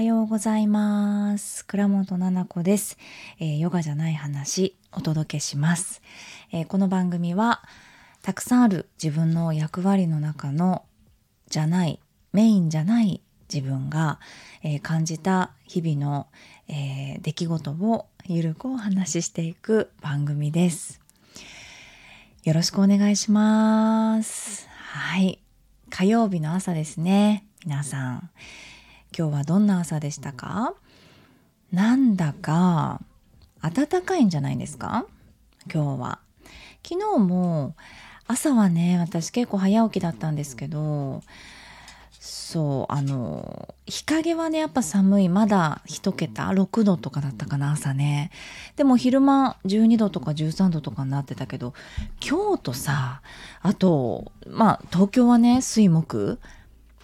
はようございます。倉本々子です、えー、ヨガじゃない話お届けします、えー、この番組はたくさんある自分の役割の中のじゃないメインじゃない自分が、えー、感じた日々の、え出来事をゆるくお話ししていく番組です。よろしくお願いします。はい。火曜日の朝ですね皆さん。今日はどんな朝でしたか？なんだか暖かいんじゃないですか？今日は。昨日も朝はね私結構早起きだったんですけどそうあの日陰はねやっぱ寒い。まだ1桁6度とかだったかな朝ね。でも昼間12度とか13度とかになってたけど京都さあとまあ東京はね水木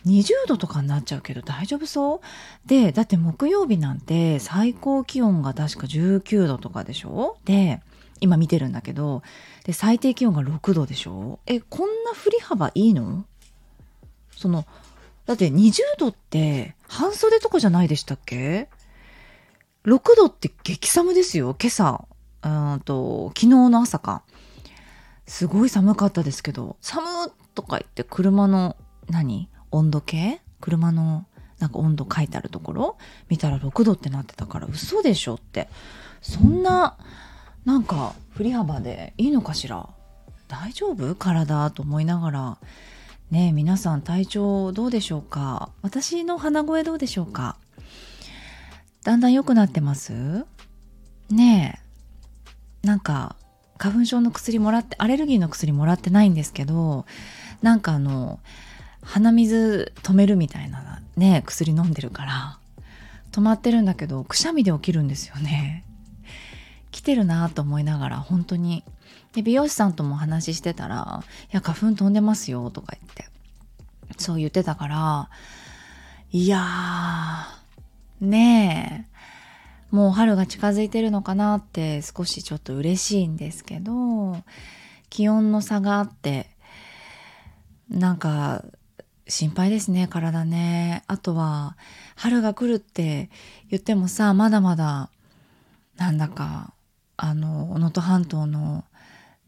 20度とかになっちゃうけど大丈夫そう？でだって木曜日なんて最高気温が確か19度とかでしょ？で今見てるんだけどで最低気温が6度でしょ？えこんな振り幅いいの？そのだって20度って半袖とかじゃないでしたっけ ?6 度って激寒ですよ今朝。うんと昨日の朝か。すごい寒かったですけど寒とか言って車の何？温度計？車のなんか温度書いてあるところ？見たら6度ってなってたから嘘でしょって。そんななんか振り幅でいいのかしら？大丈夫？体と思いながら。ね皆さん体調どうでしょうか？私の鼻声どうでしょうか？だんだん良くなってます？ねえ。なんか花粉症の薬もらってアレルギーの薬もらってないんですけどなんかあの鼻水止めるみたいなね薬飲んでるから止まってるんだけどくしゃみで起きるんですよね。来てるなと思いながら本当に。で美容師さんとも話してたら「いや花粉飛んでますよ」とか言ってそう言ってたからいやーねえもう春が近づいてるのかなって少しちょっと嬉しいんですけど気温の差があってなんか心配ですね体ねあとは春が来るって言ってもさまだまだなんだかあの能登半島の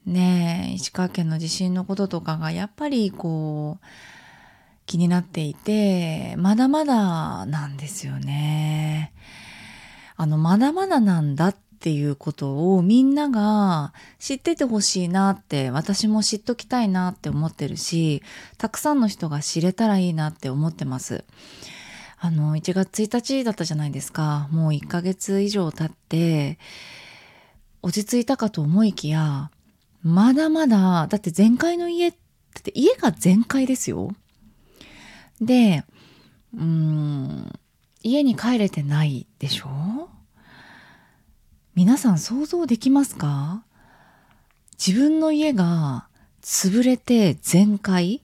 ね石川県の地震のこととかがやっぱりこう気になっていてまだまだなんですよね。あのまだまだなんだっっていうことをみんなが知っててほしいなって私も知っときたいなって思ってるしたくさんの人が知れたらいいなって思ってます。あの1月1日だったじゃないですかもう1ヶ月以上経って落ち着いたかと思いきやまだまだだって全壊の家って家が全壊ですよ。でうん家に帰れてないでしょ？皆さん想像できますか？自分の家が潰れて全壊？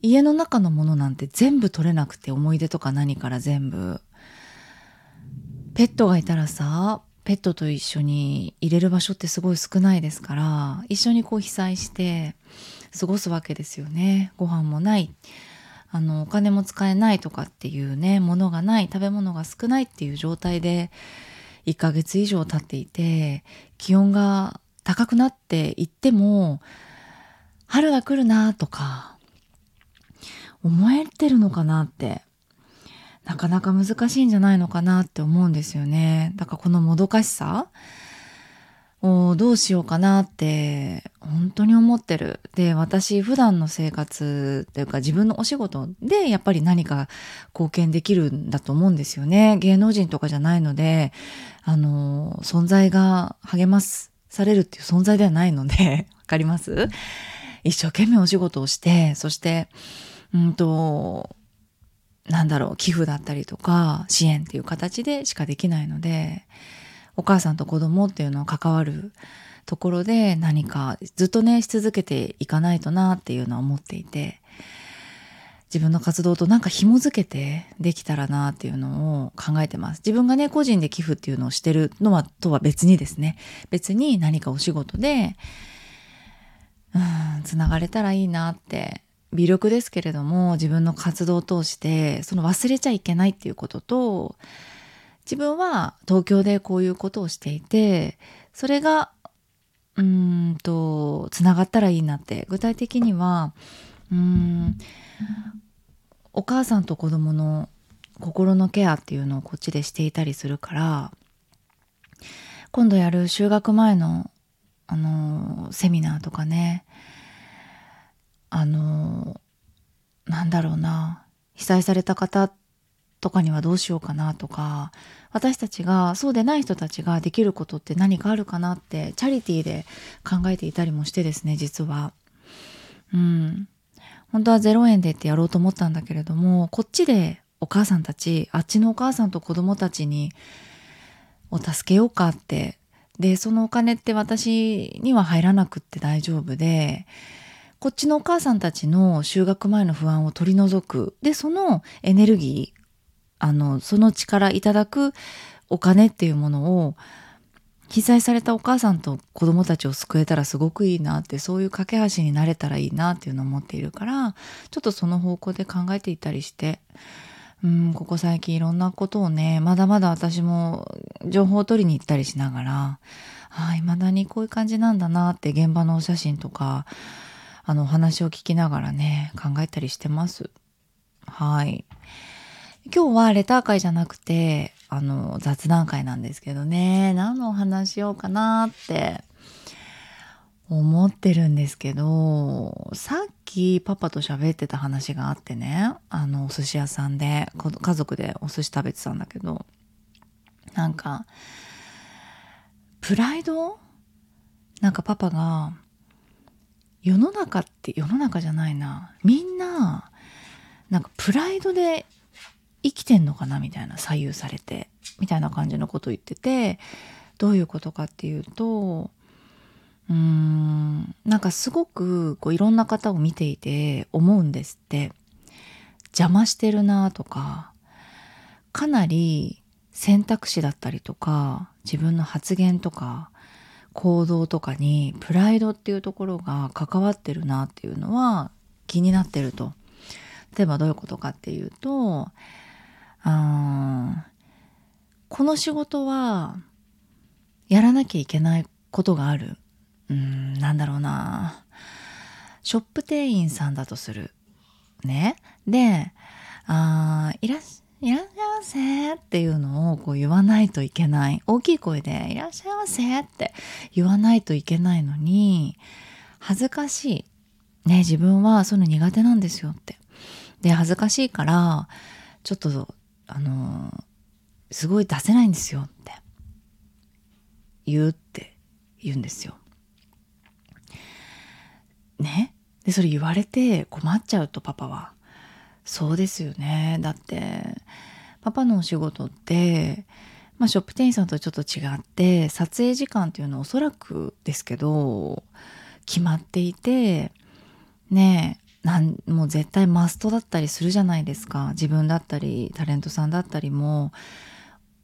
家の中のものなんて全部取れなくて思い出とか何から全部？ペットがいたらさペットと一緒に入れる場所ってすごい少ないですから一緒にこう被災して過ごすわけですよね。ご飯もない。あのお金も使えないとかっていうねものがない食べ物が少ないっていう状態で1ヶ月以上経っていて気温が高くなっていっても春が来るなとか思えてるのかなってなかなか難しいんじゃないのかなって思うんですよね。だからこのもどかしさをどうしようかなって本当に思ってる。で、私普段の生活というか自分のお仕事でやっぱり何か貢献できるんだと思うんですよね。芸能人とかじゃないので、あの、存在が励ますされるっていう存在ではないので、わかります？一生懸命お仕事をして、そして、うんと、なんだろう、寄付だったりとか支援っていう形でしかできないので、お母さんと子供っていうのは関わるところで何かずっとねし続けていかないとなっていうのは思っていて自分の活動となんか紐づけてできたらなっていうのを考えてます。自分がね個人で寄付っていうのをしてるのはとは別にですね別に何かお仕事でうんつながれたらいいなって微力ですけれども自分の活動を通してその忘れちゃいけないっていうことと自分は東京でこういうことをしていてそれがうーんとつながったらいいなって。具体的にはうーんお母さんと子供の心のケアっていうのをこっちでしていたりするから今度やる就学前のあのセミナーとかねあのなんだろうな被災された方とかにはどうしようかなとか私たちがそうでない人たちができることって何かあるかなってチャリティーで考えていたりもしてですね実は。うん本当は0円でってやろうと思ったんだけれどもこっちでお母さんたちあっちのお母さんと子供たちにを助けようかってでそのお金って私には入らなくって大丈夫でこっちのお母さんたちの就学前の不安を取り除くでそのエネルギーあのその力いただくお金っていうものを被災されたお母さんと子供たちを救えたらすごくいいなってそういう架け橋になれたらいいなっていうのを思っているからちょっとその方向で考えていたりしてうんここ最近いろんなことをねまだまだ私も情報を取りに行ったりしながらあいまだにこういう感じなんだなって現場のお写真とかあのお話を聞きながらね考えたりしてます。はい今日はレター会じゃなくてあの雑談会なんですけどね。何のお話しようかなって思ってるんですけどさっきパパと喋ってた話があってねあのお寿司屋さんで家族でお寿司食べてたんだけどなんかプライド？なんかパパが世の中って世の中じゃないな。みんななんかプライドで生きてんのかなみたいな左右されてみたいな感じのことを言っててどういうことかっていうとうーんなんかすごくこういろんな方を見ていて思うんですって邪魔してるなとかかなり選択肢だったりとか自分の発言とか行動とかにプライドっていうところが関わってるなっていうのは気になってると。例えばどういうことかっていうとあこの仕事はやらなきゃいけないことがある。うん、なんだろうな。ショップ店員さんだとする。ね。で、あいらっしいらっしゃいませっていうのをこう言わないといけない。大きい声でいらっしゃいませって言わないといけないのに、恥ずかしい。ね、自分はそういうの苦手なんですよって。で、恥ずかしいから、ちょっとあのすごい出せないんですよって。言うって言うんですよ。ね？でそれ言われて困っちゃうとパパは。そうですよね。だってパパのお仕事ってまあショップ店員さんとちょっと違って撮影時間っていうのはおそらくですけど決まっていてねなんもう絶対マストだったりするじゃないですか自分だったりタレントさんだったりも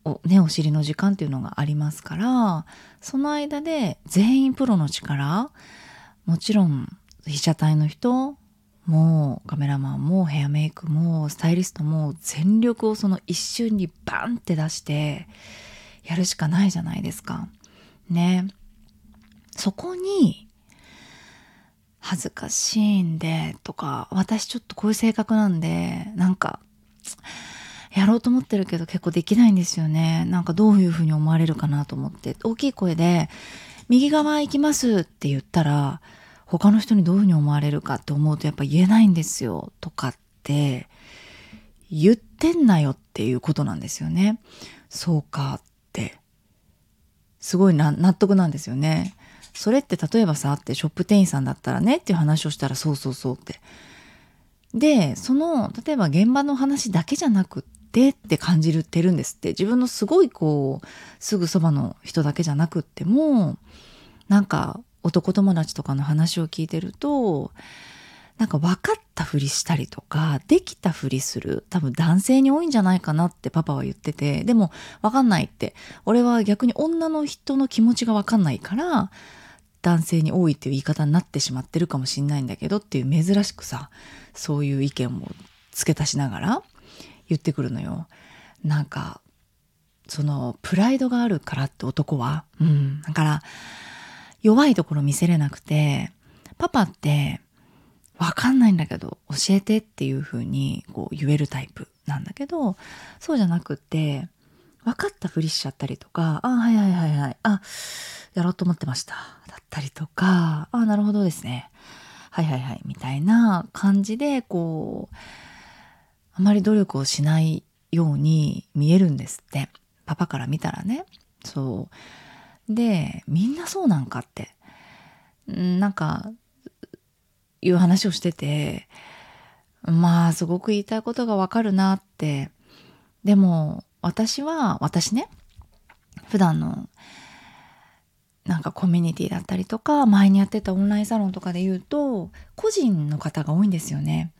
お,、ね、お尻の時間っていうのがありますからその間で全員プロの力もちろん被写体の人もカメラマンもヘアメイクもスタイリストも全力をその一瞬にバンって出してやるしかないじゃないですか。ね。そこに恥ずかしいんでとか私ちょっとこういう性格なんでなんかやろうと思ってるけど結構できないんですよね。なんかどういうふうに思われるかなと思って。大きい声で「右側行きます」って言ったら他の人にどういうふうに思われるかって思うとやっぱ言えないんですよとかって言ってんなよっていうことなんですよね。そうかって。すごい納得なんですよね。それって例えばさってショップ店員さんだったらねっていう話をしたらそうそうそうって。で、その、例えば現場の話だけじゃなくってって感じるってるんですって。自分のすごいこう、すぐそばの人だけじゃなくっても、なんか男友達とかの話を聞いてると、なんか分かったふりしたりとか、できたふりする。多分男性に多いんじゃないかなってパパは言ってて、でも分かんないって。俺は逆に女の人の気持ちが分かんないから、男性に多いっていう言い方になってしまってるかもしんないんだけどっていう珍しくさそういう意見を付け足しながら言ってくるのよ。なんかそのプライドがあるからって男は、うん、だから弱いところ見せれなくてパパってわかんないんだけど教えてっていう風にこう言えるタイプなんだけどそうじゃなくて分かったふりしちゃったりとか、あ、はいはいはいはい、あ、やろうと思ってました。だったりとか、あ、なるほどですね。はいはいはい、みたいな感じで、こう、あまり努力をしないように見えるんですって。パパから見たらね。そう。で、みんなそうなんかって。なんか、いう話をしてて、まあ、すごく言いたいことがわかるなって。でも、私は、私ね、普段のなんかコミュニティだったりとか前にやってたオンラインサロンとかで言うと個人の方が多いんですよね。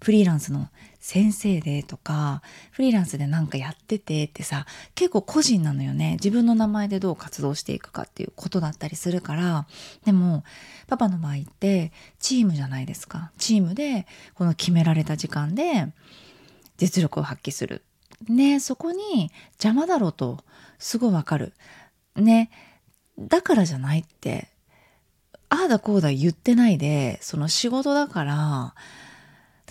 フリーランスの先生でとかフリーランスでなんかやっててってさ結構個人なのよね。自分の名前でどう活動していくかっていうことだったりするから。でもパパの場合ってチームじゃないですか。チームでこの決められた時間で実力を発揮する。ねそこに邪魔だろうとすごいわかる。ねだからじゃないってああだこうだ言ってないでその仕事だから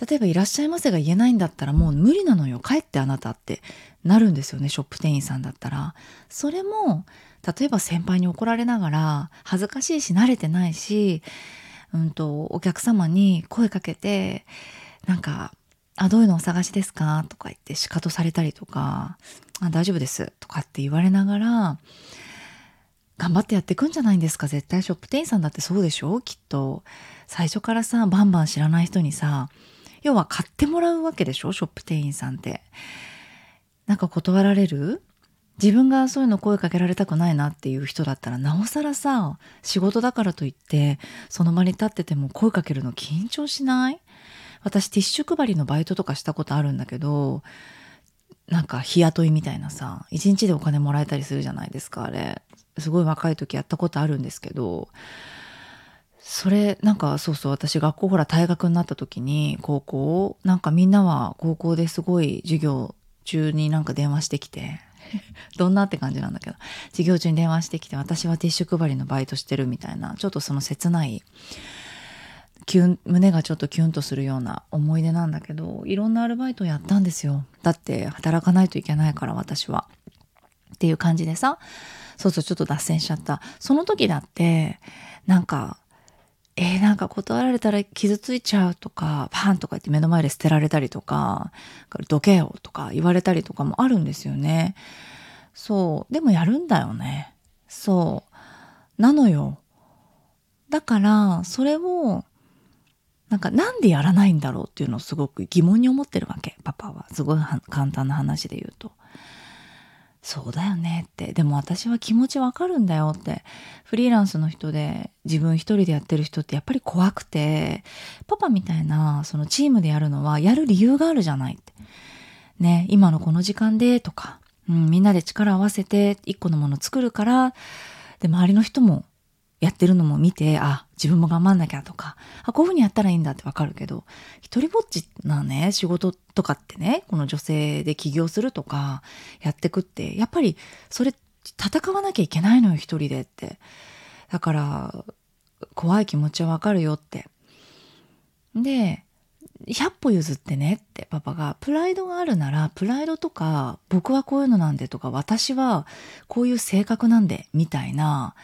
例えば「いらっしゃいませ」が言えないんだったらもう無理なのよ帰ってあなたってなるんですよねショップ店員さんだったら。それも例えば先輩に怒られながら恥ずかしいし慣れてないし、うんと、お客様に声かけてなんかあ、どういうのお探しですか？とか言って仕方されたりとか、あ、大丈夫です。とかって言われながら、頑張ってやっていくんじゃないんですか？絶対ショップ店員さんだってそうでしょ？きっと。最初からさ、バンバン知らない人にさ、要は買ってもらうわけでしょ？ショップ店員さんって。なんか断られる？自分がそういうの声かけられたくないなっていう人だったらなおさらさ仕事だからといってその場に立ってても声かけるの緊張しない？私ティッシュ配りのバイトとかしたことあるんだけどなんか日雇いみたいなさ一日でお金もらえたりするじゃないですかあれ。すごい若い時やったことあるんですけどそれなんかそうそう私学校ほら退学になった時に高校なんかみんなは高校ですごい授業中になんか電話してきて どんなって感じなんだけど授業中に電話してきて私はティッシュ配りのバイトしてるみたいなちょっとその切ないキュン胸がちょっとキュンとするような思い出なんだけどいろんなアルバイトをやったんですよ。だって働かないといけないから私は。っていう感じでさそうそうちょっと脱線しちゃった。その時だってなんかえー、なんか断られたら傷ついちゃうとかパンとか言って目の前で捨てられたりとかどけよとか言われたりとかもあるんですよね。そう。でもやるんだよね。そう。なのよ。だからそれをなんかなんでやらないんだろうっていうのをすごく疑問に思ってるわけ。パパは。すごい簡単な話で言うと。そうだよねって。でも私は気持ちわかるんだよって。フリーランスの人で自分一人でやってる人ってやっぱり怖くて。パパみたいなそのチームでやるのはやる理由があるじゃないって。ね今のこの時間でとか、うん、みんなで力を合わせて一個のもの作るから。で周りの人もやってるのも見て、あ、自分も頑張んなきゃとか、あ、こういうふうにやったらいいんだってわかるけど、一人ぼっちなね、仕事とかってね、この女性で起業するとか、やってくって、やっぱりそれ戦わなきゃいけないのよ、一人でって。だから、怖い気持ちはわかるよって。で、100歩譲ってねってパパがプライドがあるならプライドとか僕はこういうのなんでとか私はこういう性格なんでみたいな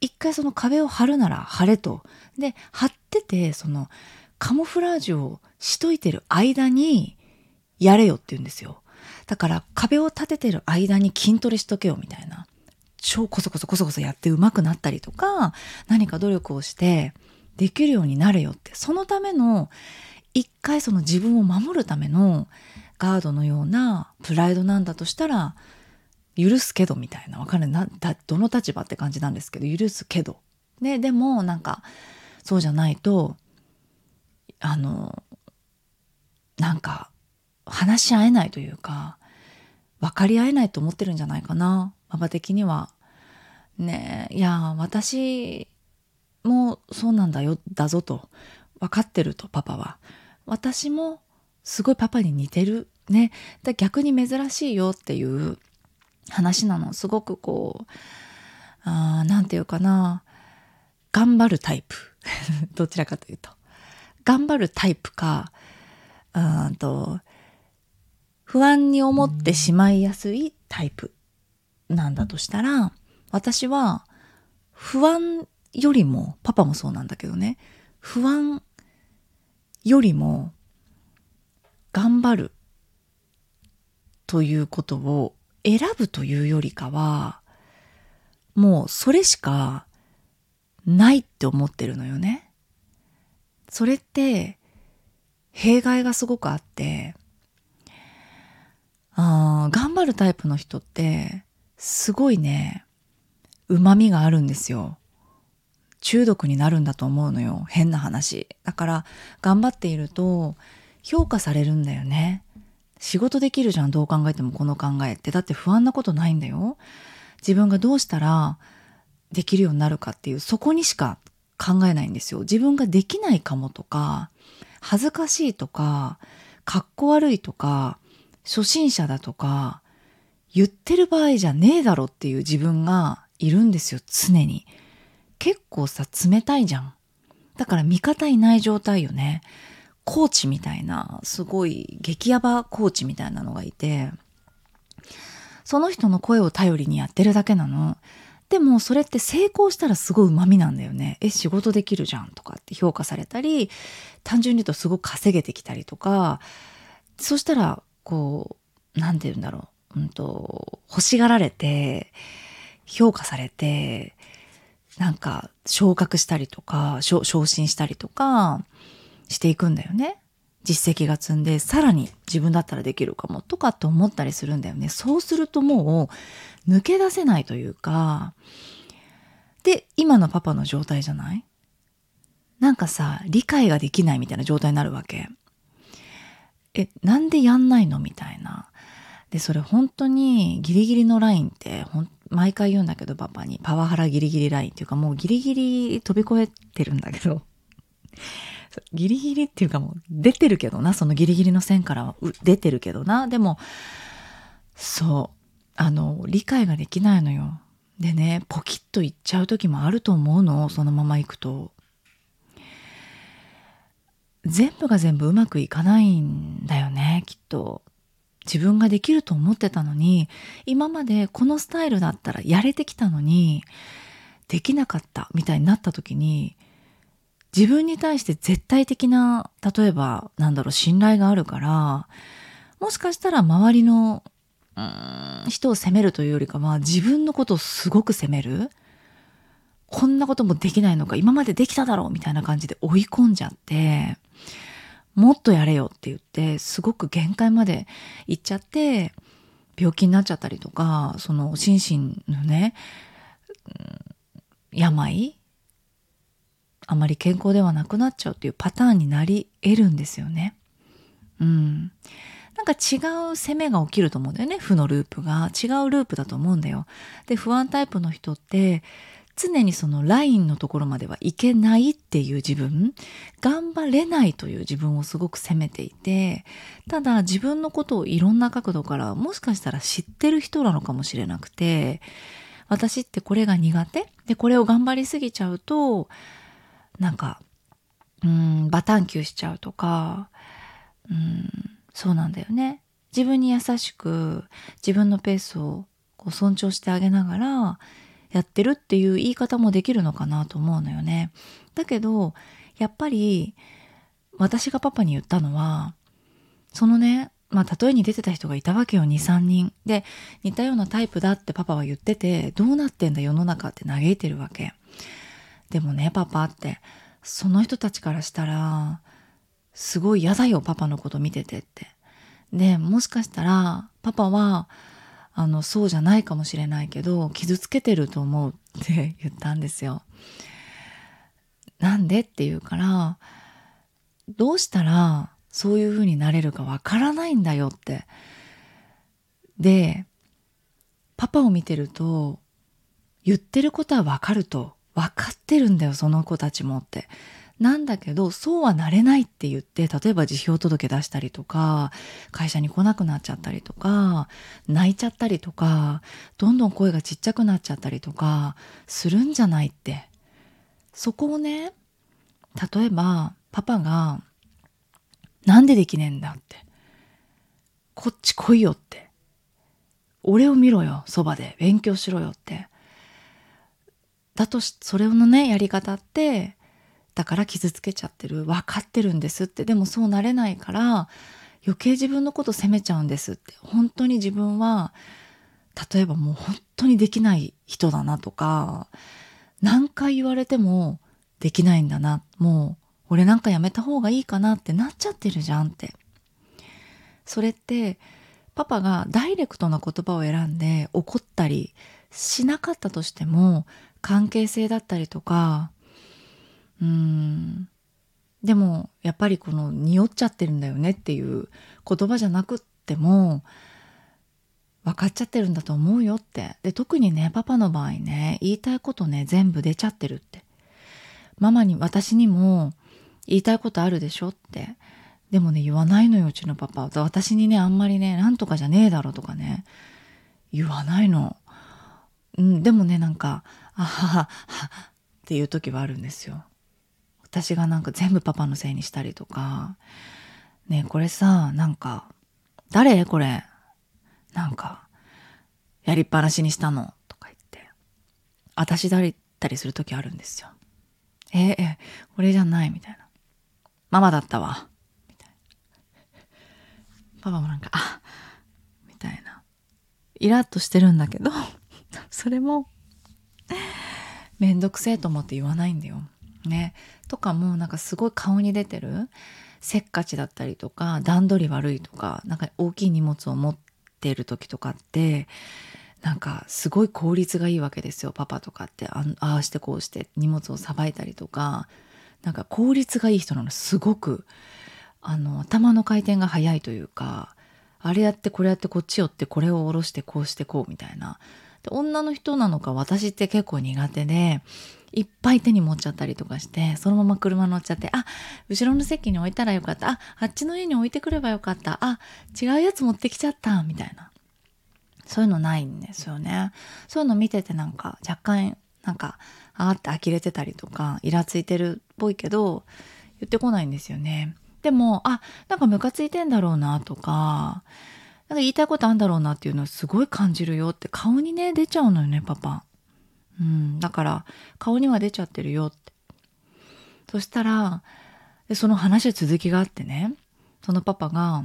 一回その壁を張るなら張れと。で、張ってて、そのカモフラージュをしといてる間にやれよって言うんですよ。だから壁を立ててる間に筋トレしとけよみたいな。超コソコソコソコソやって上手くなったりとか、何か努力をしてできるようになれよって。そのための、一回その自分を守るためのガードのようなプライドなんだとしたら、許すけどみたいなわかんないなどの立場って感じなんですけど許すけどででもなんかそうじゃないとあのなんか話し合えないというか分かり合えないと思ってるんじゃないかなパパ的には。ねえいや私もそうなんだよ、だぞと。分かってると、パパは。私もすごいパパに似てる。ね。だ逆に珍しいよっていう話なの。すごくこう、あなんていうかな。頑張るタイプ。どちらかというと。頑張るタイプか、うんと、不安に思ってしまいやすいタイプなんだとしたら、私は不安よりも、パパもそうなんだけどね、不安よりも頑張るということを選ぶというよりかは、もうそれしかないって思ってるのよね。それって弊害がすごくあって、あ頑張るタイプの人ってすごいね、旨味があるんですよ。中毒になるんだと思うのよ。変な話。だから頑張っていると評価されるんだよね。仕事できるじゃん、どう考えてもこの考えって。だって不安なことないんだよ。自分がどうしたらできるようになるかっていう、そこにしか考えないんですよ。自分ができないかもとか、恥ずかしいとか、かっこ悪いとか、初心者だとか、言ってる場合じゃねえだろっていう自分がいるんですよ、常に。結構さ、冷たいじゃん。だから味方いない状態よね。コーチみたいな、すごい激ヤバコーチみたいなのがいて、その人の声を頼りにやってるだけなの。でもそれって成功したらすごい旨味なんだよね。え、仕事できるじゃんとかって評価されたり、単純に言うとすごく稼げてきたりとか、そしたら、こう、なんて言うんだろう。うんと、欲しがられて、評価されて、なんか昇格したりとか、昇進したりとかしていくんだよね。実績が積んで、さらに自分だったらできるかもとかって思ったりするんだよね。そうするともう抜け出せないというか、で、今のパパの状態じゃない？なんかさ、理解ができないみたいな状態になるわけ。え、なんでやんないのみたいな。で、それ本当にギリギリのラインって毎回言うんだけどパパにパワハラギリギリラインっていうかもうギリギリ飛び越えてるんだけどギリギリっていうかもう出てるけどな、そのギリギリの線からは出てるけどな。でも、そう、あの、理解ができないのよ。でね、ポキッといっちゃう時もあると思うの、そのまま行くと。全部が全部うまくいかないんだよね、きっと。自分ができると思ってたのに、今までこのスタイルだったらやれてきたのに、できなかったみたいになった時に、自分に対して絶対的な、例えば、なんだろう、信頼があるから、もしかしたら周りの、うん、人を責めるというよりかは、自分のことをすごく責める。こんなこともできないのか、今までできただろうみたいな感じで追い込んじゃって、もっとやれよって言って、すごく限界まで行っちゃって、病気になっちゃったりとか、その心身のね、病あまり健康ではなくなっちゃうっていうパターンになり得るんですよね。うん。なんか違う攻めが起きると思うんだよね。負のループが。違うループだと思うんだよ。で、不安タイプの人って、常にそのラインのところまではいけないっていう自分、頑張れないという自分をすごく責めていて、ただ自分のことをいろんな角度からもしかしたら知ってる人なのかもしれなくて、私ってこれが苦手？で、これを頑張りすぎちゃうと、なんか、うん、バタンキューしちゃうとか、うん、そうなんだよね。自分に優しく、自分のペースをこう尊重してあげながら、やってるっていう言い方もできるのかなと思うのよね。だけど、やっぱり、私がパパに言ったのは、そのね、まあ、例えに出てた人がいたわけよ、2、3人。で、似たようなタイプだってパパは言ってて、どうなってんだ世の中って嘆いてるわけ。でもね、パパって、その人たちからしたら、すごい嫌だよ、パパのこと見ててって。で、もしかしたら、パパは、あの、そうじゃないかもしれないけど、傷つけてると思うって 言ったんですよ。なんでって言うから、どうしたらそういう風になれるかわからないんだよって。で、パパを見てると、言ってることはわかると。分かってるんだよ、その子たちもって。なんだけど、そうはなれないって言って、例えば辞表届出したりとか、会社に来なくなっちゃったりとか、泣いちゃったりとか、どんどん声がちっちゃくなっちゃったりとか、するんじゃないって。そこをね、例えば、パパが、なんでできねえんだって。こっち来いよって。俺を見ろよ、そばで。勉強しろよって。だとし、それのね、やり方って、だから傷つけちゃってる。分かってるんですって。でもそうなれないから、余計自分のこと責めちゃうんですって。本当に自分は、例えばもう本当にできない人だなとか、何回言われてもできないんだな。もう、俺なんかやめた方がいいかなってなっちゃってるじゃんって。それって、パパがダイレクトな言葉を選んで怒ったりしなかったとしても、関係性だったりとか、うーん、でもやっぱりこの匂っちゃってるんだよねっていう言葉じゃなくっても分かっちゃってるんだと思うよって。で特にねパパの場合ね言いたいことね全部出ちゃってるって。ママに私にも言いたいことあるでしょって。でもね言わないのようちのパパ私にねあんまりねなんとかじゃねえだろとかね言わないの、うん、でもねなんかあははっていう時はあるんですよ私がなんか全部パパのせいにしたりとか、ねこれさ、なんか、誰？これ。なんか、やりっぱなしにしたの？とか言って。私だったりする時あるんですよ。ええ、俺じゃないみたいな。ママだったわ。みたいな。パパもなんか、あみたいな。イラッとしてるんだけど、それも、めんどくせえと思って言わないんだよ。ね。とかもなんかすごい顔に出てるせっかちだったりとか段取り悪いとかなんか大きい荷物を持ってる時とかってなんかすごい効率がいいわけですよパパとかってああしてこうして荷物をさばいたりとかなんか効率がいい人なのすごくあの頭の回転が速いというかあれやってこれやってこっち寄ってこれを下ろしてこうしてこうみたいな女の人なのか私って結構苦手でいっぱい手に持っちゃったりとかして、そのまま車乗っちゃって、あ、後ろの席に置いたらよかった。あ、あっちの家に置いてくればよかった。あ、違うやつ持ってきちゃった。みたいな。そういうのないんですよね。そういうの見ててなんか若干、なんか、あーって呆れてたりとか、イラついてるっぽいけど、言ってこないんですよね。でも、あ、なんかムカついてんだろうなとか、なんか言いたいことあるんだろうなっていうのはすごい感じるよって顔にね、出ちゃうのよね、パパ。うん、だから顔には出ちゃってるよって。そしたら、でその話続きがあってね、そのパパが、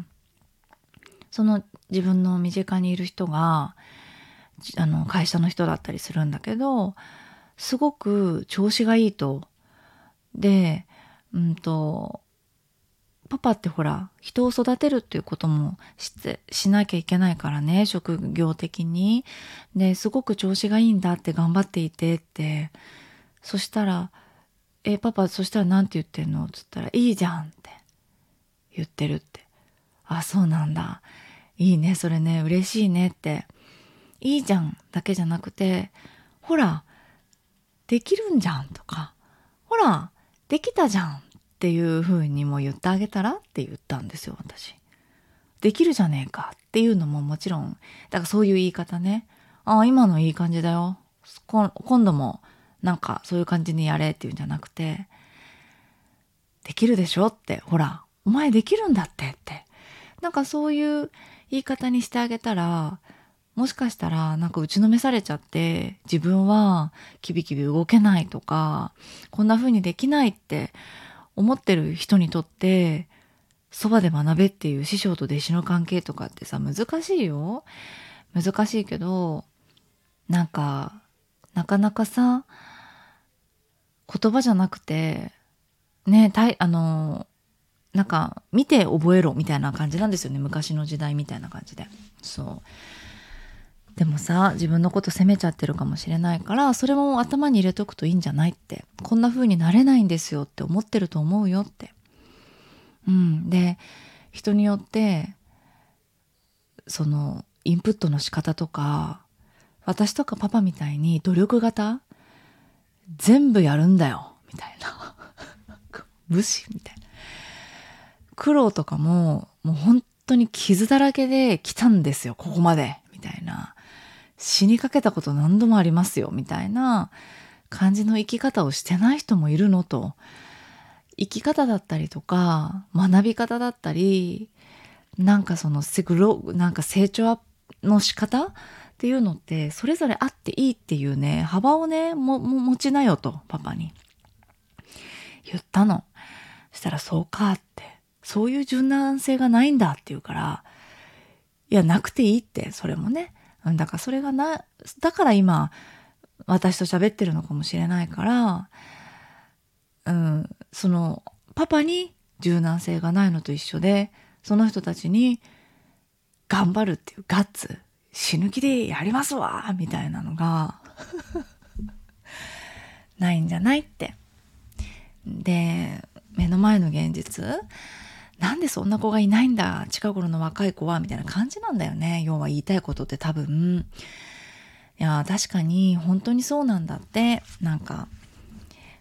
その自分の身近にいる人が、あの会社の人だったりするんだけど、すごく調子がいいと。で、うんと、パパってほら、人を育てるっていうこともしなきゃいけないからね、職業的に。で、すごく調子がいいんだって頑張っていてって。そしたら、え、パパ、そしたら何て言ってんの？っつったら、いいじゃんって言ってるって。あ、そうなんだ。いいね、それね、嬉しいねって。いいじゃんだけじゃなくて、ほら、できるんじゃんとか、ほら、できたじゃんっていう風にも言ってあげたらって言ったんですよ私。できるじゃねえかっていうのももちろんだからそういう言い方ね。ああ今のいい感じだよ。今度もなんかそういう感じにやれっていうんじゃなくてできるでしょって。ほらお前できるんだってって。なんかそういう言い方にしてあげたらもしかしたらなんか打ちのめされちゃって自分はキビキビ動けないとかこんな風にできないって思ってる人にとってそばで学べっていう師匠と弟子の関係とかってさ難しいよ。難しいけどなんかなかなかさ言葉じゃなくてねたいあのなんか見て覚えろみたいな感じなんですよね。昔の時代みたいな感じで。そう。でもさ自分のこと責めちゃってるかもしれないからそれも頭に入れとくといいんじゃないって。こんな風になれないんですよって思ってると思うよって。うん。で人によってそのインプットの仕方とか私とかパパみたいに努力型全部やるんだよ。みたいな。武士みたいな。苦労とかももう本当に傷だらけで来たんですよここまで。みたいな。死にかけたこと何度もありますよみたいな感じの生き方をしてない人もいるのと。生き方だったりとか学び方だったりなんかそのなんか成長の仕方っていうのってそれぞれあっていいっていうね幅をねも持ちなよとパパに。言ったの。したらそうかって。そういう柔軟性がないんだって言うからいやなくていいってそれもね。だからそれがなだから今私と喋ってるのかもしれないからうんそのパパに柔軟性がないのと一緒でその人たちに頑張るっていうガッツ死ぬ気でやりますわみたいなのがないんじゃないって。で目の前の現実なんでそんな子がいないんだ近頃の若い子はみたいな感じなんだよね。要は言いたいことって多分。いや確かに本当にそうなんだって。なんか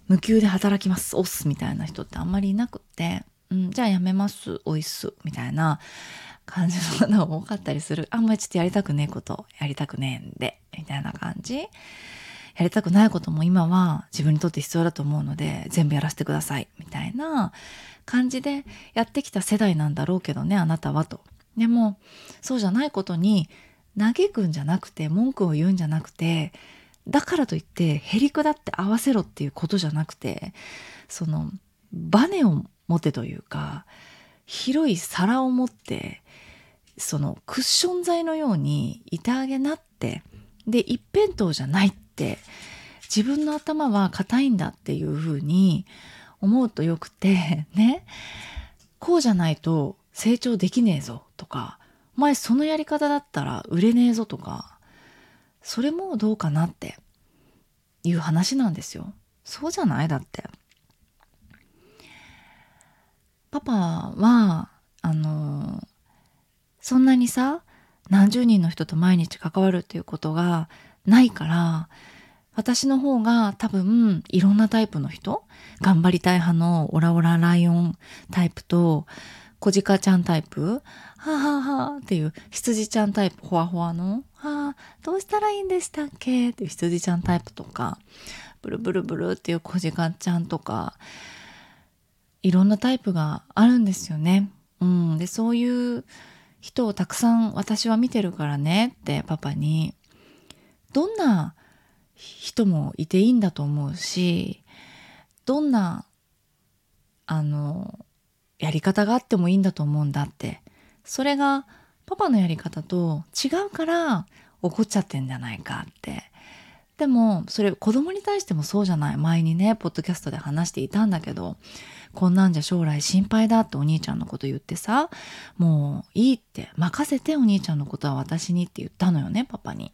無給で働きます押すみたいな人ってあんまりいなくって。うん、じゃあやめますおいっすみたいな感じのものが多かったりする。あんまりちょっとやりたくねえことやりたくねえんでみたいな感じ。やりたくないことも今は自分にとって必要だと思うので全部やらせてくださいみたいな感じでやってきた世代なんだろうけどねあなたはと。でもそうじゃないことに嘆くんじゃなくて文句を言うんじゃなくてだからといってへりくだって合わせろっていうことじゃなくてそのバネを持てというか広い皿を持ってそのクッション材のようにいてあげなってで一辺倒じゃないって自分の頭は硬いんだっていうふうに思うとよくて ねこうじゃないと成長できねえぞとかお前そのやり方だったら売れねえぞとかそれもどうかなっていう話なんですよ。そうじゃない？だって。パパは、あの、そんなにさ、何十人の人と毎日関わるっていうことがないから、私の方が多分いろんなタイプの人、頑張りたい派のオラオラライオンタイプと、小鹿ちゃんタイプ、は、ははっていう羊ちゃんタイプ、ほわほわの、はあ、どうしたらいいんでしたっけ？っていう羊ちゃんタイプとか、ブルブルブルっていう小鹿ちゃんとか、いろんなタイプがあるんですよね。うん。で、そういう人をたくさん私は見てるからねってパパに、どんな人もいていいんだと思うし、どんな、あの、やり方があってもいいんだと思うんだって。それがパパのやり方と違うから怒っちゃってんじゃないかって。でも、それ子供に対してもそうじゃない。前にね、ポッドキャストで話していたんだけど、こんなんじゃ将来心配だってお兄ちゃんのこと言ってさ、もういいって、任せてお兄ちゃんのことは私にって言ったのよね、パパに。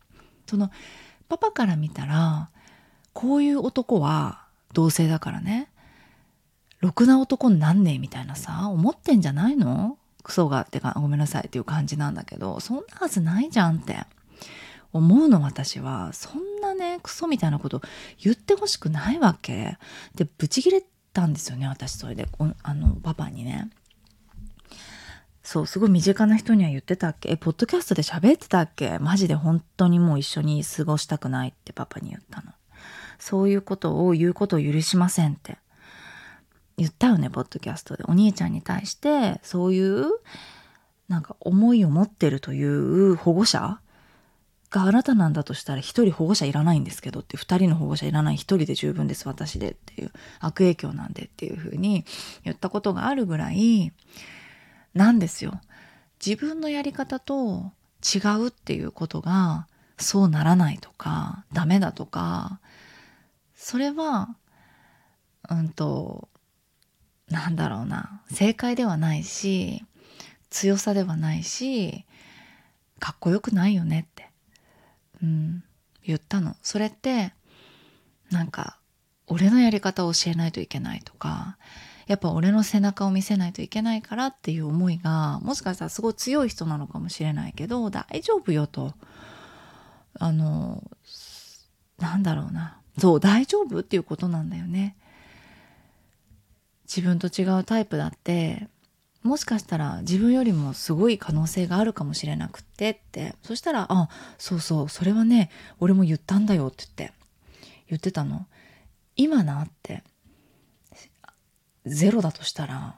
その、パパから見たら、こういう男は同性だからね、ろくな男になんねえみたいなさ、思ってんじゃないの？クソが。ってか、ごめんなさいっていう感じなんだけど、そんなはずないじゃんって。思うの私は。そんなねクソみたいなこと言ってほしくないわけ。でブチギレたんですよね私それで。あのパパにね。そうすごい身近な人には言ってたっけ？えポッドキャストで喋ってたっけ？マジで本当にもう一緒に過ごしたくないってパパに言ったの。そういうことを言うことを許しませんって。言ったよねポッドキャストで。お兄ちゃんに対してそういうなんか思いを持ってるという保護者？があなたなんだとしたら一人保護者いらないんですけどって二人の保護者いらない一人で十分です私でっていう悪影響なんでっていうふうに言ったことがあるぐらいなんですよ。自分のやり方と違うっていうことがそうならないとかダメだとかそれはうんとなんだろうな正解ではないし強さではないしかっこよくないよねってうん、言ったの。それってなんか俺のやり方を教えないといけないとかやっぱ俺の背中を見せないといけないからっていう思いがもしかしたらすごい強い人なのかもしれないけど大丈夫よと。あのなんだろうな。そう大丈夫っていうことなんだよね。自分と違うタイプだってもしかしたら自分よりもすごい可能性があるかもしれなくってって。そしたら「あそうそうそれはね俺も言ったんだよ」って言って言ってたの。今なって。ゼロだとしたら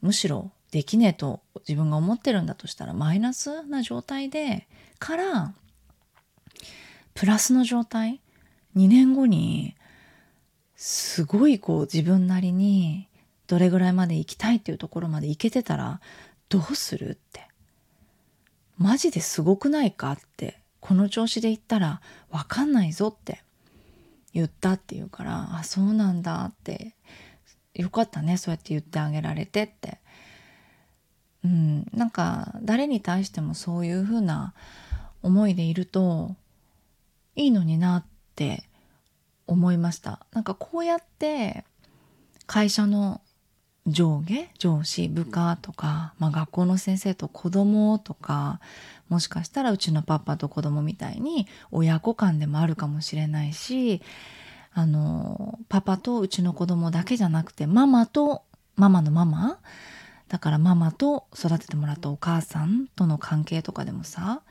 むしろできねえと自分が思ってるんだとしたらマイナスな状態でからプラスの状態2年後にすごいこう自分なりにどれぐらいまで行きたいっていうところまで行けてたらどうするって。マジですごくないかってこの調子で言ったら分かんないぞって言ったって言うからあそうなんだってよかったねそうやって言ってあげられてって。うんなんか誰に対してもそういうふうな思いでいるといいのになって思いました。なんかこうやって会社の上下上司部下とか、まあ、学校の先生と子供とかもしかしたらうちのパパと子供みたいに親子間でもあるかもしれないしあのパパとうちの子供だけじゃなくてママとママのママ？だからママと育ててもらったお母さんとの関係とかでもさ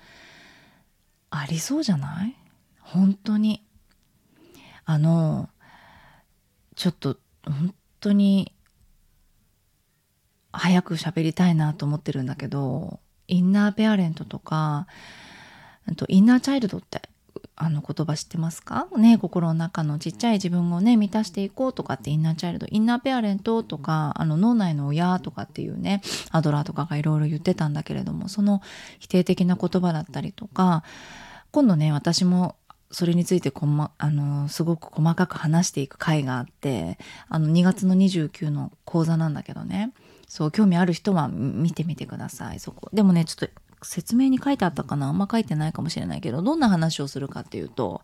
ありそうじゃない？本当に。あのちょっと本当に早く喋りたいなと思ってるんだけどインナーペアレントとかインナーチャイルドってあの言葉知ってますか？ね心の中のちっちゃい自分をね満たしていこうとかってインナーチャイルドインナーペアレントとかあの脳内の親とかっていうねアドラーとかがいろいろ言ってたんだけれどもその否定的な言葉だったりとか今度ね私もそれについてこ、ま、あのすごく細かく話していく回があってあの2月の29の講座なんだけどね。そう興味ある人は見てみてください。そこ。でもねちょっと説明に書いてあったかな？あんま書いてないかもしれないけどどんな話をするかっていうと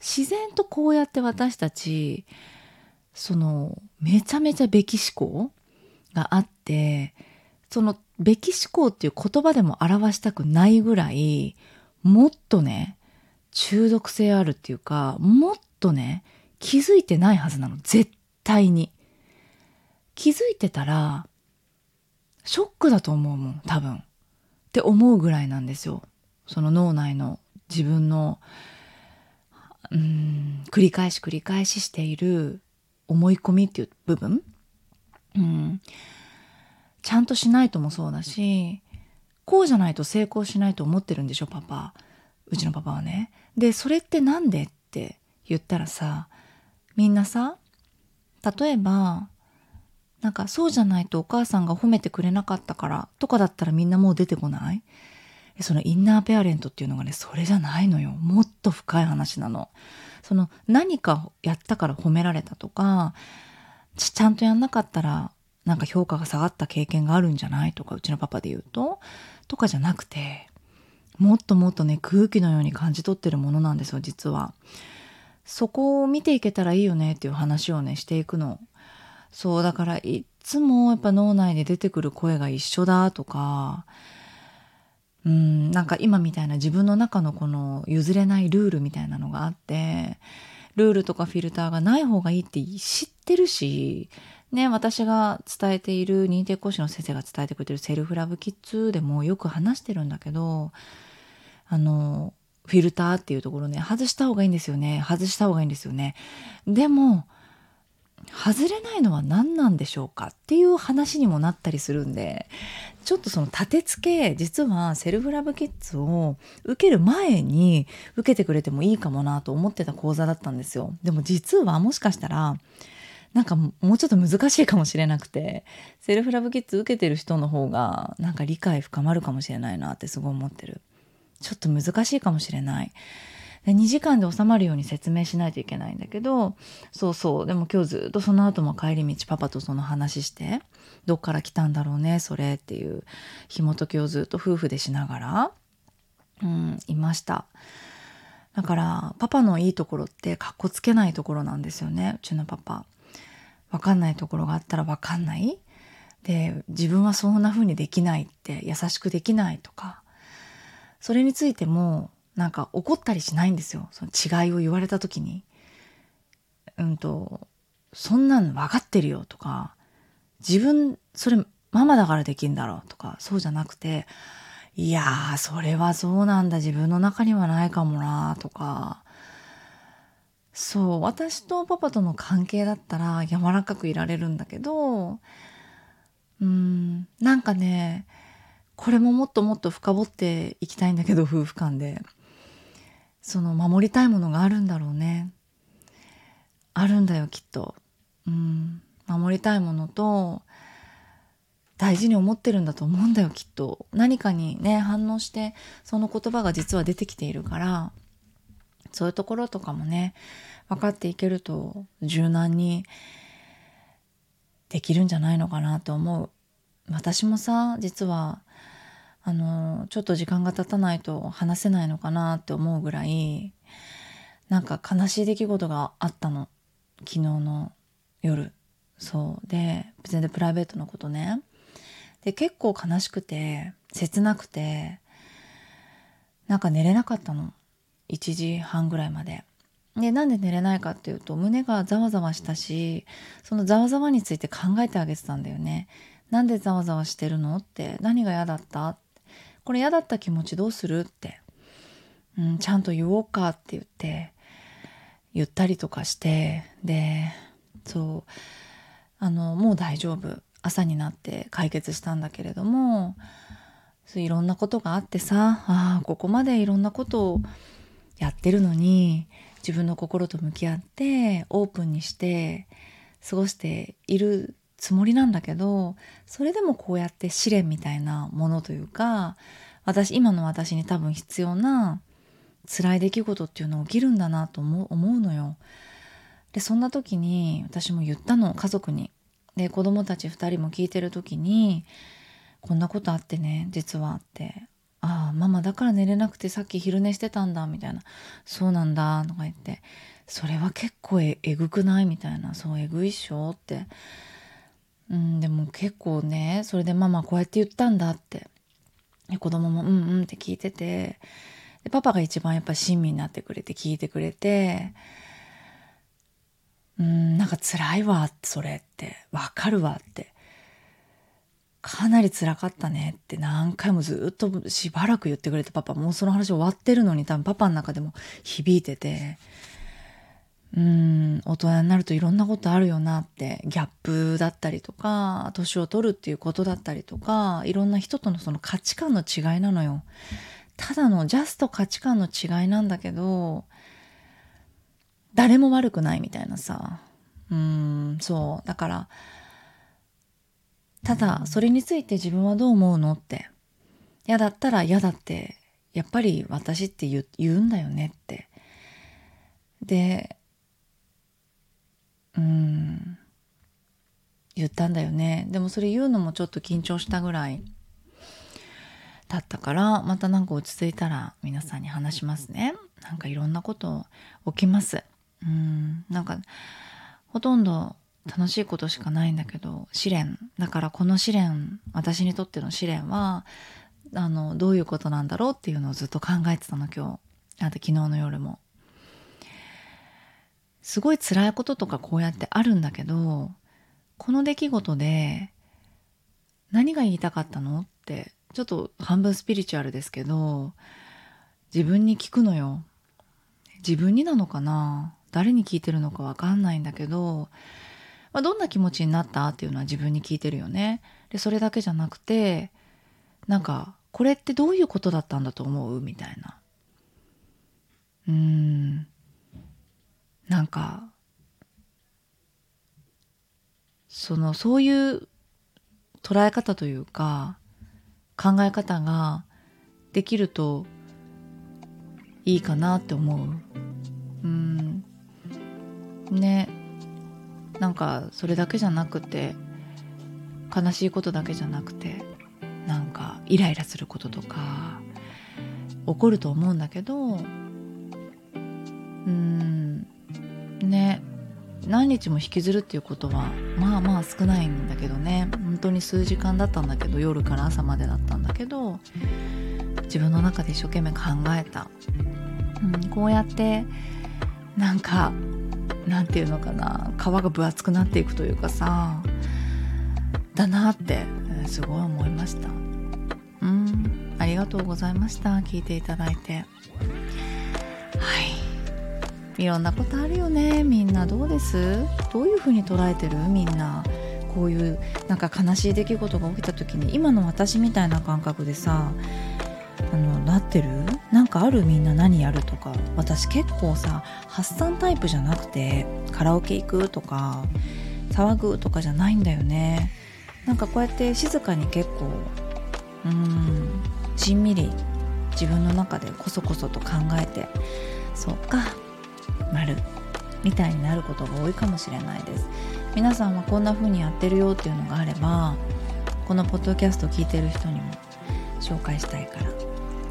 自然とこうやって私たちそのめちゃめちゃべき思考があってそのべき思考っていう言葉でも表したくないぐらいもっとね中毒性あるっていうかもっとね気づいてないはずなの。絶対に。気づいてたらショックだと思うもん多分。って思うぐらいなんですよ。その脳内の自分のうん繰り返し繰り返ししている思い込みっていう部分、うん、ちゃんとしないともそうだしこうじゃないと成功しないと思ってるんでしょパパ。うちのパパはね。でそれって何でって言ったらさみんなさ例えばなんかそうじゃないとお母さんが褒めてくれなかったからとかだったらみんなもう出てこない？そのインナーペアレントっていうのがねそれじゃないのよもっと深い話なの。その何かやったから褒められたとかちゃんとやんなかったらなんか評価が下がった経験があるんじゃないとかうちのパパで言うととかじゃなくてもっともっとね空気のように感じ取ってるものなんですよ実は。そこを見ていけたらいいよねっていう話をねしていくのそうだからいつもやっぱ脳内で出てくる声が一緒だとかうんなんか今みたいな自分の中のこの譲れないルールみたいなのがあってルールとかフィルターがない方がいいって知ってるしね私が伝えている認定講師の先生が伝えてくれてるセルフラブキッズでもよく話してるんだけどあのフィルターっていうところね外した方がいいんですよね。外した方がいいんですよね。でも外れないのは何なんでしょうかっていう話にもなったりするんでちょっとその立て付け実はセルフラブキッズを受ける前に受けてくれてもいいかもなと思ってた講座だったんですよ。でも実はもしかしたらなんかもうちょっと難しいかもしれなくてセルフラブキッズ受けてる人の方がなんか理解深まるかもしれないなってすごい思ってる。ちょっと難しいかもしれない。2時間で収まるように説明しないといけないんだけどそうそう。でも今日ずっとその後も帰り道パパとその話してどっから来たんだろうねそれっていう紐解きをずっと夫婦でしながら、うん、いました。だからパパのいいところってかっこつけないところなんですよねうちのパパ。わかんないところがあったらわかんない。で自分はそんな風にできないって優しくできないとか。それについてもなんか怒ったりしないんですよ。その違いを言われた時に。うんとそんなん分かってるよとか自分それママだからできんだろうとかそうじゃなくていやーそれはそうなんだ。自分の中にはないかもなとか。そう私とパパとの関係だったら柔らかくいられるんだけどうんなんかねこれももっともっと深掘っていきたいんだけど夫婦間で。その守りたいものがあるんだろうね。あるんだよきっと。うん。守りたいものと大事に思ってるんだと思うんだよきっと。何かにね反応してその言葉が実は出てきているからそういうところとかもね分かっていけると柔軟にできるんじゃないのかなと思う。私もさ実はあのちょっと時間が経たないと話せないのかなって思うぐらいなんか悲しい出来事があったの。昨日の夜。そう。で全然プライベートのことね。で結構悲しくて切なくてなんか寝れなかったの。1時半ぐらいまで。でなんで寝れないかっていうと胸がざわざわしたしそのざわざわについて考えてあげてたんだよね。なんでざわざわしてるのって何が嫌だったこれ嫌だった気持ちどうする？って、うん、ちゃんと言おうかって言って言ったりとかしてでそうあのもう大丈夫。朝になって解決したんだけれどもいろんなことがあってさあここまでいろんなことをやってるのに自分の心と向き合ってオープンにして過ごしているつもりなんだけどそれでもこうやって試練みたいなものというか私今の私に多分必要な辛い出来事っていうの起きるんだなと思うのよ。でそんな時に私も言ったの家族に。で子供たち2人も聞いてる時にこんなことあってね実はって。ああママだから寝れなくてさっき昼寝してたんだみたいな。そうなんだとか言って。それは結構えぐくない？みたいな。そうえぐいっしょ？って。うんでも結構ねそれでママこうやって言ったんだって。子供もうんうんって聞いてて。でパパが一番やっぱ親身になってくれて聞いてくれて。うんなんか辛いわそれって。わかるわって。かなり辛かったねって。何回もずっとしばらく言ってくれてパパもうその話終わってるのに多分パパの中でも響いてて。うん大人になるといろんなことあるよなってギャップだったりとか年を取るっていうことだったりとかいろんな人とのその価値観の違いなのよ。ただのジャスト価値観の違いなんだけど誰も悪くないみたいなさ。うんそう。だからただそれについて自分はどう思うのって。嫌だったら嫌だってやっぱり私って言うんだよねって。でうん。言ったんだよね。でもそれ言うのもちょっと緊張したぐらいだったからまたなんか落ち着いたら皆さんに話しますね。なんかいろんなこと起きます。うん。なんかほとんど楽しいことしかないんだけど試練。だからこの試練私にとっての試練はあのどういうことなんだろうっていうのをずっと考えてたの今日。あと昨日の夜も。すごい辛いこととかこうやってあるんだけどこの出来事で何が言いたかったのってちょっと半分スピリチュアルですけど自分に聞くのよ。自分になのかな？誰に聞いてるのかわかんないんだけど、まあ、どんな気持ちになったっていうのは自分に聞いてるよね。でそれだけじゃなくてなんかこれってどういうことだったんだと思う？みたいな。うん。なんかそのそういう捉え方というか考え方ができるといいかなって思う。うん。ね。なんかそれだけじゃなくて悲しいことだけじゃなくてなんかイライラすることとか起こると思うんだけどうん。何日も引きずるっていうことはまあまあ少ないんだけどね。本当に数時間だったんだけど夜から朝までだったんだけど自分の中で一生懸命考えた、うん、こうやってなんか何て言うのかな皮が分厚くなっていくというかさだなってすごい思いました。うんありがとうございました。聞いていただいて。はい。いろんなことあるよね。みんなどうです？どういう風に捉えてる？みんな。こういうなんか悲しい出来事が起きた時に今の私みたいな感覚でさあのなってる？なんかある？みんな何やるとか。私結構さ発散タイプじゃなくてカラオケ行くとか騒ぐとかじゃないんだよね。なんかこうやって静かに結構うんしんみり自分の中でこそこそと考えてそうか丸みたいになることが多いかもしれないです。皆さんはこんな風にやってるよっていうのがあればこのポッドキャスト聞いてる人にも紹介したいから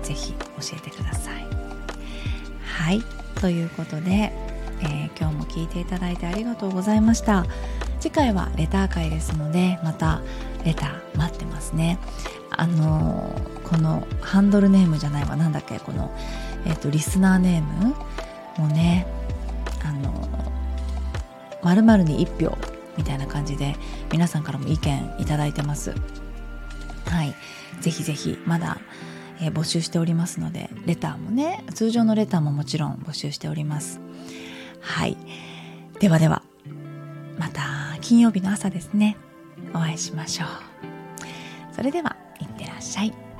是非教えてください。はい。ということで、えー、今日も聞いていただいてありがとうございました。次回はレター会ですのでまたレター待ってますね。あのー、このハンドルネームじゃないわ。なんだっけこの、えーと、リスナーネームもうねあの〇〇に1票みたいな感じで皆さんからも意見いただいてます。はい。ぜひぜひまだ、えー、募集しておりますのでレターもね通常のレターももちろん募集しております。はい。ではではまた金曜日の朝ですね。お会いしましょう。それではいってらっしゃい。